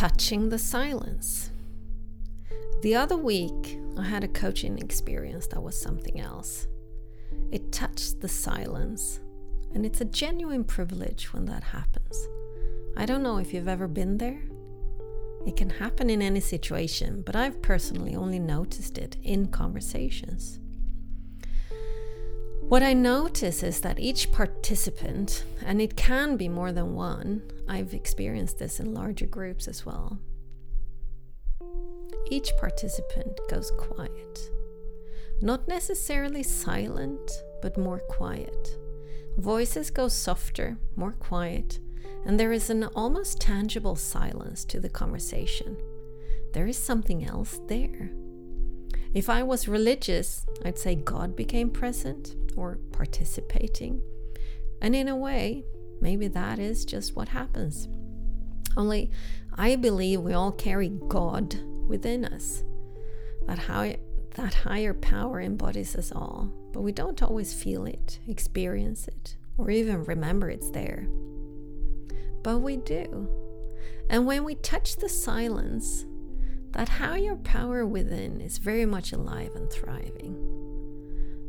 touching the silence. The other week, I had a coaching experience that was something else. It touched the silence, and it's a genuine privilege when that happens. I don't know if you've ever been there. It can happen in any situation, but I've personally only noticed it in conversations. What I notice is that each participant, and it can be more than one, I've experienced this in larger groups as well. Each participant goes quiet. Not necessarily silent, but more quiet. Voices go softer, more quiet, and there is an almost tangible silence to the conversation. There is something else there. If I was religious, I'd say God became present or participating. And in a way, maybe that is just what happens. Only I believe we all carry God within us. That, high, that higher power embodies us all, but we don't always feel it, experience it, or even remember it's there. But we do. And when we touch the silence, that higher power within is very much alive and thriving.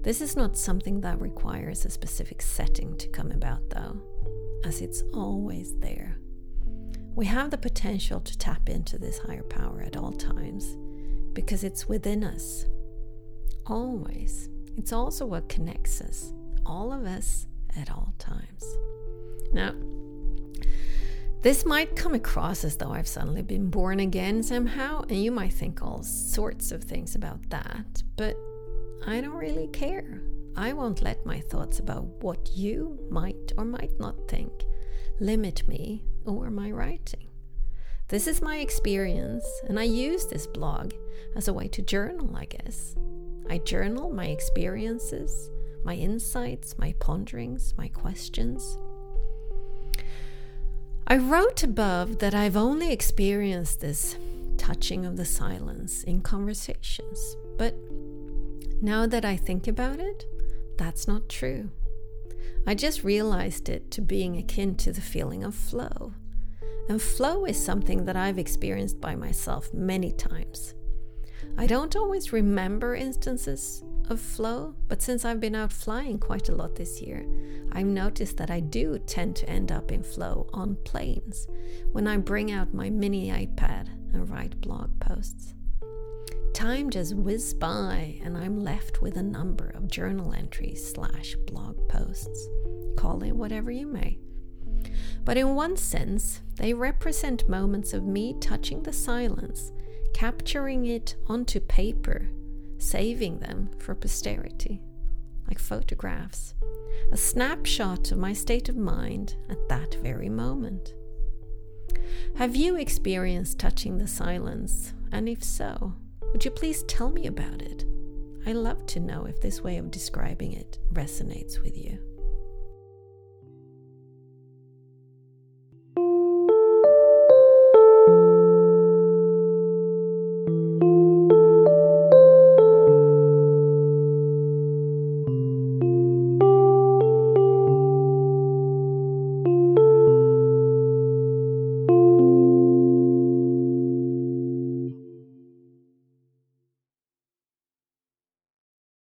This is not something that requires a specific setting to come about, though, as it's always there. We have the potential to tap into this higher power at all times because it's within us. Always. It's also what connects us, all of us, at all times. Now, this might come across as though I've suddenly been born again somehow, and you might think all sorts of things about that, but I don't really care. I won't let my thoughts about what you might or might not think limit me or my writing. This is my experience, and I use this blog as a way to journal, I guess. I journal my experiences, my insights, my ponderings, my questions. I wrote above that I've only experienced this touching of the silence in conversations, but now that I think about it, that's not true. I just realized it to being akin to the feeling of flow. And flow is something that I've experienced by myself many times. I don't always remember instances of flow, but since I've been out flying quite a lot this year, I've noticed that I do tend to end up in flow on planes when I bring out my mini iPad and write blog posts. Time just whizzes by, and I'm left with a number of journal entries slash blog posts. Call it whatever you may. But in one sense, they represent moments of me touching the silence, capturing it onto paper saving them for posterity, like photographs, a snapshot of my state of mind at that very moment. Have you experienced touching the silence? And if so, would you please tell me about it? I love to know if this way of describing it resonates with you.